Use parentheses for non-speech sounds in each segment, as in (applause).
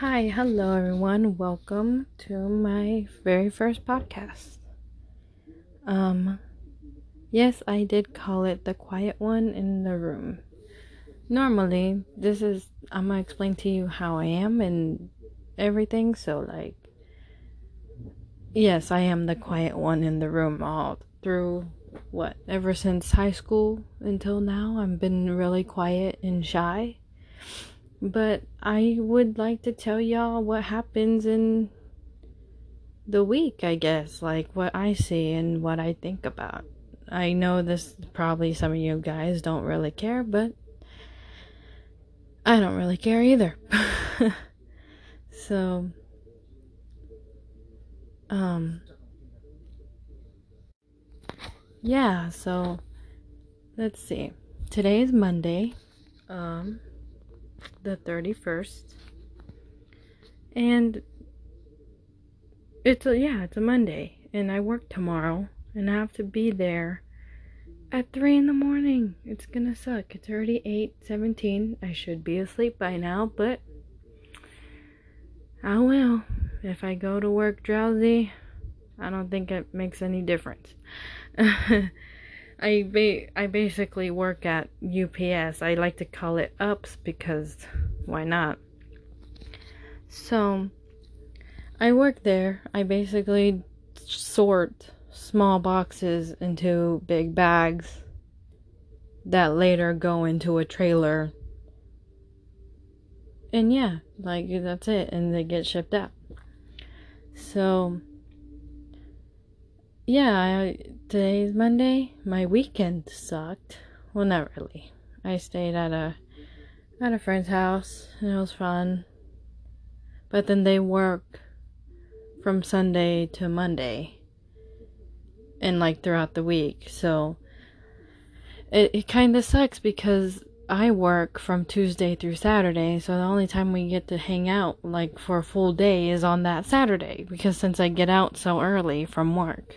Hi, hello everyone. Welcome to my very first podcast. Um yes, I did call it the quiet one in the room. Normally, this is I'm going to explain to you how I am and everything, so like yes, I am the quiet one in the room all through what ever since high school until now. I've been really quiet and shy but I would like to tell y'all what happens in the week, I guess, like what I see and what I think about. I know this probably some of you guys don't really care, but I don't really care either. (laughs) so, um, yeah, so let's see. Today is Monday. Um, the 31st. And it's a yeah, it's a Monday and I work tomorrow and I have to be there at 3 in the morning. It's to suck. It's already 8:17. I should be asleep by now, but I will. If I go to work drowsy, I don't think it makes any difference. (laughs) I ba- I basically work at UPS. I like to call it UPS because why not? So I work there. I basically sort small boxes into big bags that later go into a trailer. And yeah, like that's it and they get shipped out. So yeah, I, today's Monday. My weekend sucked. Well, not really. I stayed at a at a friend's house and it was fun. But then they work from Sunday to Monday and like throughout the week. So it it kind of sucks because I work from Tuesday through Saturday, so the only time we get to hang out like for a full day is on that Saturday because since I get out so early from work.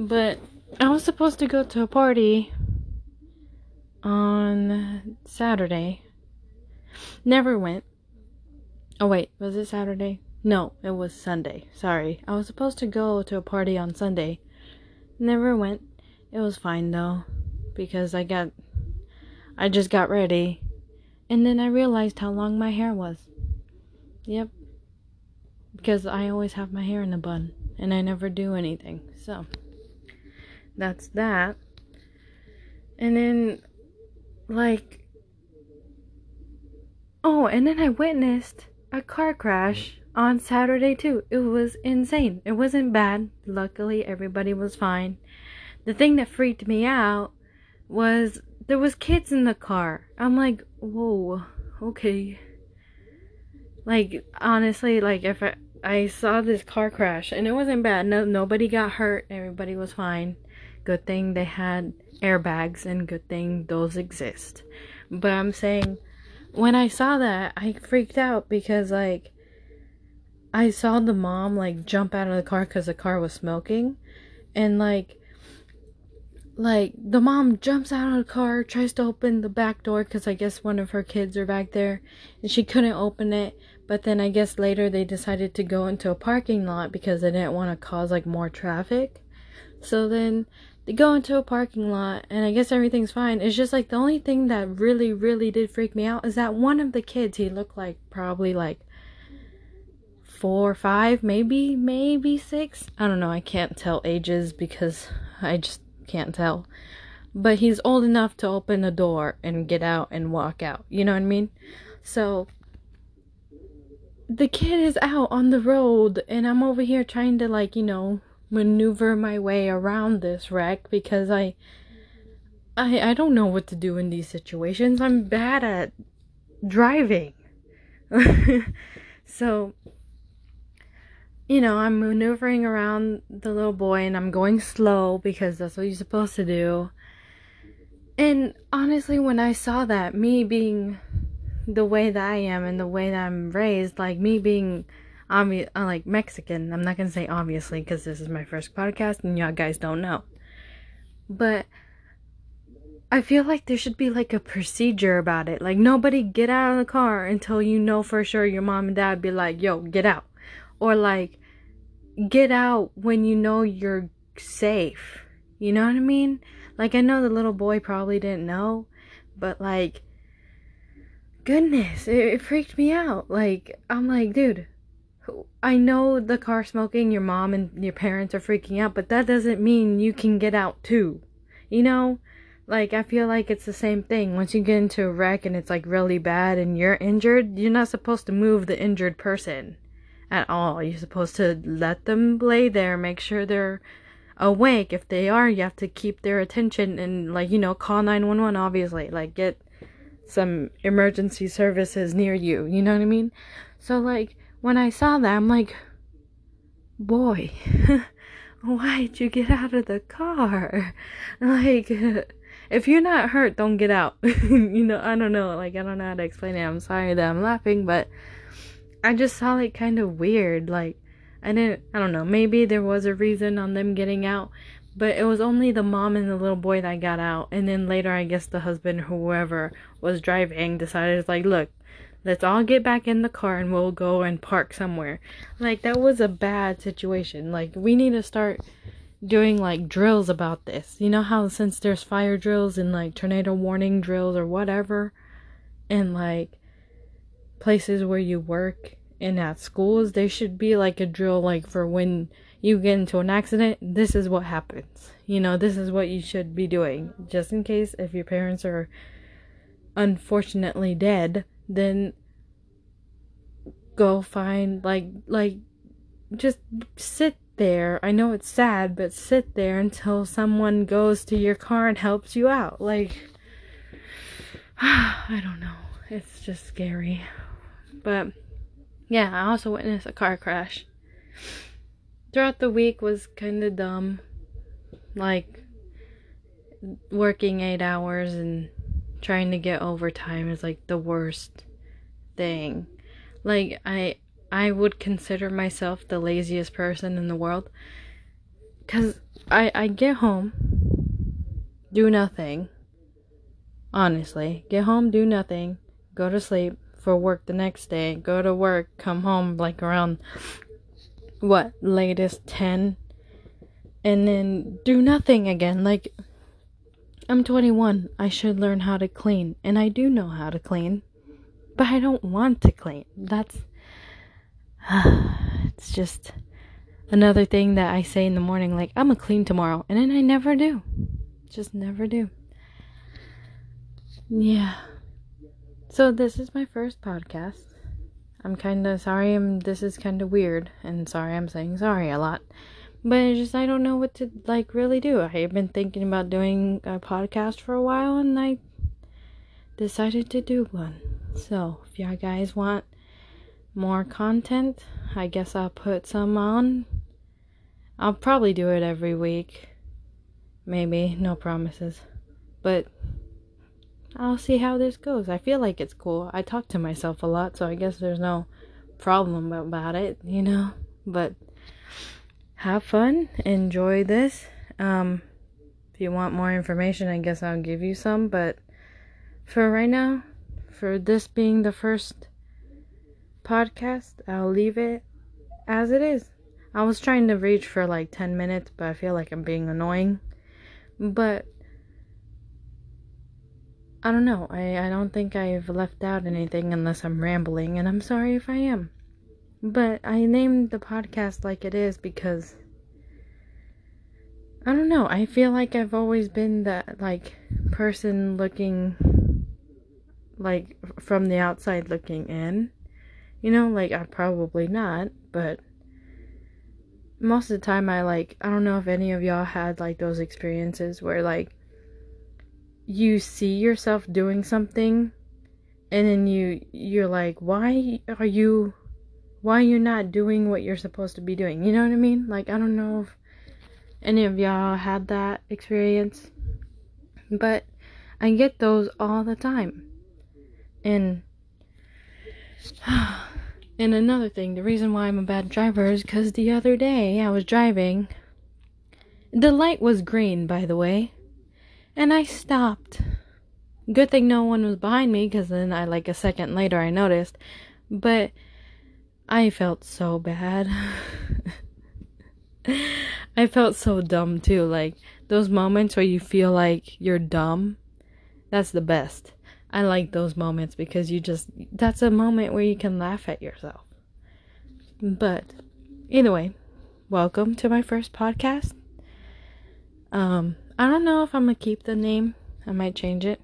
But I was supposed to go to a party on Saturday. Never went. Oh, wait, was it Saturday? No, it was Sunday. Sorry. I was supposed to go to a party on Sunday. Never went. It was fine though, because I got. I just got ready. And then I realized how long my hair was. Yep. Because I always have my hair in a bun, and I never do anything, so that's that. And then, like, oh, and then I witnessed a car crash on Saturday too. It was insane. It wasn't bad. Luckily, everybody was fine. The thing that freaked me out was there was kids in the car. I'm like, whoa, okay. Like honestly, like if I I saw this car crash and it wasn't bad. No, nobody got hurt. Everybody was fine. Good thing they had airbags and good thing those exist. But I'm saying when I saw that, I freaked out because like I saw the mom like jump out of the car cuz the car was smoking and like like the mom jumps out of the car, tries to open the back door cuz I guess one of her kids are back there and she couldn't open it. But then I guess later they decided to go into a parking lot because they didn't want to cause like more traffic. So then they go into a parking lot and I guess everything's fine. It's just like the only thing that really, really did freak me out is that one of the kids, he looked like probably like four or five, maybe, maybe six. I don't know. I can't tell ages because I just can't tell. But he's old enough to open the door and get out and walk out. You know what I mean? So the kid is out on the road and I'm over here trying to like, you know, maneuver my way around this wreck because I I I don't know what to do in these situations. I'm bad at driving. (laughs) so you know, I'm maneuvering around the little boy and I'm going slow because that's what you're supposed to do. And honestly, when I saw that, me being the way that I am and the way that I'm raised, like me being obvi- uh, like Mexican. I'm not gonna say obviously because this is my first podcast and y'all guys don't know. But I feel like there should be like a procedure about it. Like nobody get out of the car until you know for sure your mom and dad be like, "Yo, get out." Or like get out when you know you're safe. You know what I mean? Like I know the little boy probably didn't know, but like goodness, it, it freaked me out. Like I'm like, dude, I know the car smoking, your mom and your parents are freaking out, but that doesn't mean you can get out too. You know? Like, I feel like it's the same thing. Once you get into a wreck and it's like really bad and you're injured, you're not supposed to move the injured person at all. You're supposed to let them lay there, make sure they're awake. If they are, you have to keep their attention and, like, you know, call 911, obviously. Like, get some emergency services near you. You know what I mean? So, like, when I saw that, I'm like, boy, (laughs) why'd you get out of the car? (laughs) Like, if you're not hurt, don't get out. (laughs) you know, I don't know. Like, I don't know how to explain it. I'm sorry that I'm laughing, but I just saw it kind of weird. Like, I didn't, I don't know. Maybe there was a reason on them getting out, but it was only the mom and the little boy that got out. And then later, I guess the husband, whoever was driving, decided, like, look, let's all get back in the car and we'll go and park somewhere. Like, that was a bad situation. Like, we need to start doing like drills about this. You know how since there's fire drills and like tornado warning drills or whatever, and like places where you work and at schools, there should be like a drill like for when you get into an accident, this is what happens. You know, this is what you should be doing. Just in case if your parents are unfortunately dead, then go find like like just sit there. I know it's sad, but sit there until someone goes to your car and helps you out. Like, (sighs) I don't know. It's just scary. But yeah, I also witnessed a car crash. Throughout the week was kind of dumb. Like, working eight hours and trying to get overtime is like the worst thing. Like, I I would consider myself the laziest person in the world. Because I, I get home, do nothing. Honestly, get home, do nothing, go to sleep for work the next day, go to work, come home like around what, latest 10, and then do nothing again. Like, I'm 21, I should learn how to clean, and I do know how to clean, but I don't want to clean. That's (sighs) it's just another thing that I say in the morning, like, I'm gonna clean tomorrow. And then I never do. Just never do. Yeah. So this is my first podcast. I'm kind of sorry. I'm. This is kind of weird, and sorry. I'm saying sorry a lot, but just I don't know what to like really do. I've been thinking about doing a podcast for a while, and I decided to do one. So if y'all guys want more content. I guess I'll put some on. I'll probably do it every week. Maybe, no promises. But I'll see how this goes. I feel like it's cool. I talk to myself a lot, so I guess there's no problem about it, you know? But have fun, enjoy this. Um if you want more information, I guess I'll give you some, but for right now, for this being the first podcast, I'll leave it as it is. I was trying to reach for like 10 minutes, but I feel like I'm being annoying. But I don't know. I, I don't think I've left out anything unless I'm rambling, and I'm sorry if I am. But I named the podcast like it is because I don't know. I feel like I've always been that like person looking like from the outside looking in you know, like I'm probably not, but most of the time I like I don't know if any of y'all had like those experiences where like you see yourself doing something and then you you're like why are you why are you not doing what you're supposed to be doing? You know what I mean? Like I don't know if any of y'all had that experience, but I get those all the time. And (sighs) and another thing, the reason why I'm a bad driver is because the other day I was driving. The light was green, by the way. And I stopped. Good thing no one was behind me because then I, like, a second later, I noticed. But I felt so bad. (laughs) I felt so dumb too. Like, those moments where you feel like you're dumb, that's the best. I like those moments because you just, that's a moment where you can laugh at yourself. But, either way, welcome to my first podcast. Um, I don't know if I'm gonna keep the name. I might change it.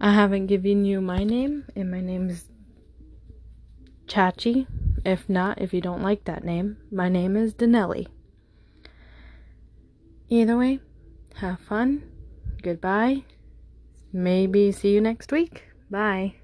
I haven't given you my name, and my name is Chachi. If not, if you don't like that name, my name is Danelli. Either way, have fun. Goodbye. Maybe see you next week. Bye.